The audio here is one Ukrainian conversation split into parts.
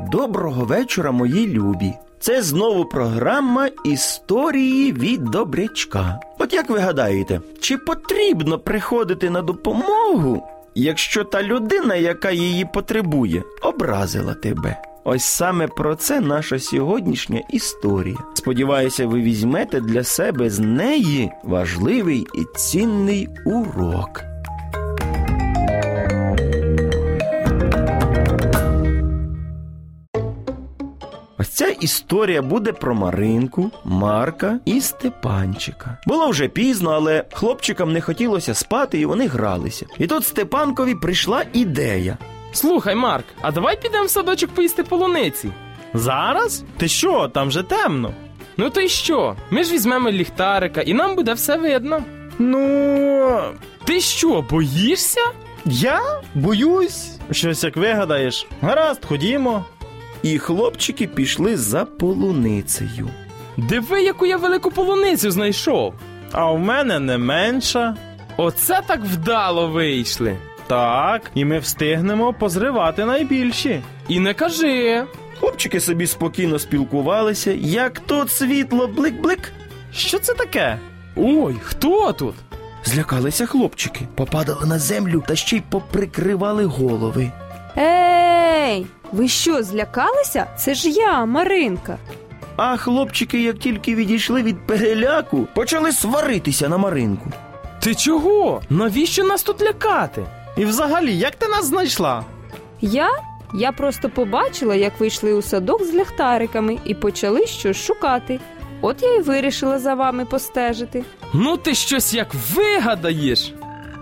Доброго вечора, мої любі. Це знову програма історії від добрячка. От як ви гадаєте, чи потрібно приходити на допомогу, якщо та людина, яка її потребує, образила тебе? Ось саме про це наша сьогоднішня історія. Сподіваюся, ви візьмете для себе з неї важливий і цінний урок. Ось ця історія буде про Маринку, Марка і Степанчика. Було вже пізно, але хлопчикам не хотілося спати, і вони гралися. І тут Степанкові прийшла ідея. Слухай, Марк, а давай підемо в садочок поїсти полуниці. Зараз? Ти що, там же темно? Ну то й що? Ми ж візьмемо ліхтарика, і нам буде все видно. Ну. Ти що, боїшся? Я боюсь. Щось як вигадаєш. Гаразд, ходімо. І хлопчики пішли за полуницею. Диви, яку я велику полуницю знайшов. А в мене не менша. Оце так вдало вийшли. Так, і ми встигнемо позривати найбільші. І не кажи. Хлопчики собі спокійно спілкувалися, як тут світло блик-блик. Що це таке? Ой, хто тут? Злякалися хлопчики, попадали на землю та ще й поприкривали голови. Ей, ви що, злякалися? Це ж я, Маринка. А хлопчики, як тільки відійшли від переляку, почали сваритися на Маринку. Ти чого? Навіщо нас тут лякати? І взагалі, як ти нас знайшла? Я? Я просто побачила, як ви йшли у садок з ліхтариками і почали щось шукати. От я й вирішила за вами постежити. Ну ти щось як вигадаєш.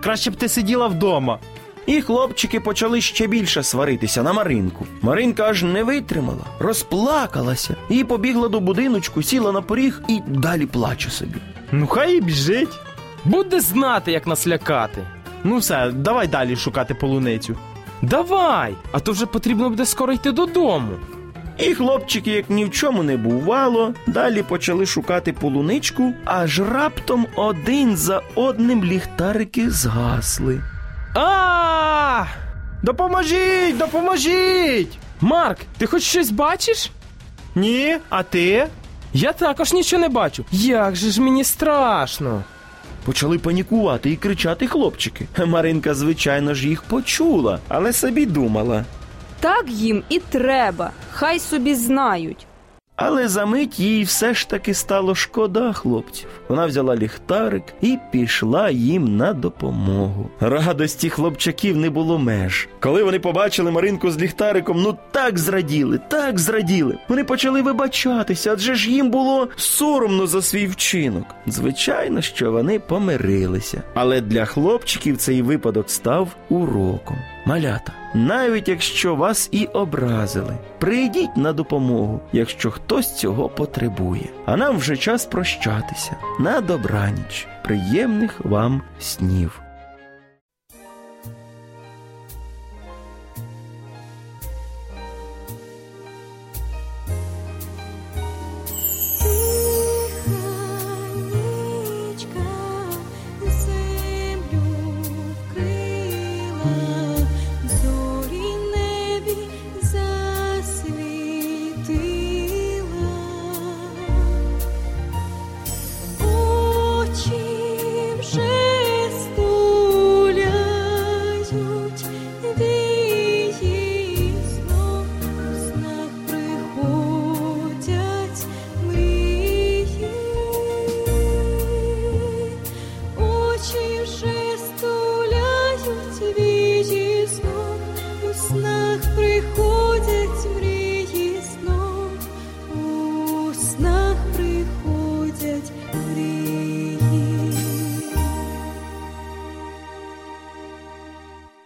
Краще б ти сиділа вдома. І хлопчики почали ще більше сваритися на Маринку. Маринка аж не витримала, розплакалася і побігла до будиночку, сіла на поріг і далі плаче собі. Ну хай і біжить. Буде знати, як нас лякати. Ну все, давай далі шукати полуницю. Давай, а то вже потрібно буде скоро йти додому. І хлопчики, як ні в чому не бувало, далі почали шукати полуничку, аж раптом один за одним ліхтарики згасли. А! Допоможіть, допоможіть! Марк, ти хоч щось бачиш? Ні, а ти? Я також нічого не бачу. Як же ж мені страшно. Почали панікувати і кричати хлопчики. Маринка, звичайно ж, їх почула, але собі думала. Так їм і треба, хай собі знають. Але за мить їй все ж таки стало шкода хлопців. Вона взяла ліхтарик і пішла їм на допомогу. Радості хлопчаків не було меж. Коли вони побачили Маринку з ліхтариком, ну так зраділи, так зраділи. Вони почали вибачатися, адже ж їм було соромно за свій вчинок. Звичайно, що вони помирилися. Але для хлопчиків цей випадок став уроком. Малята, навіть якщо вас і образили, прийдіть на допомогу, якщо хтось цього потребує. А нам вже час прощатися. На добраніч, приємних вам снів.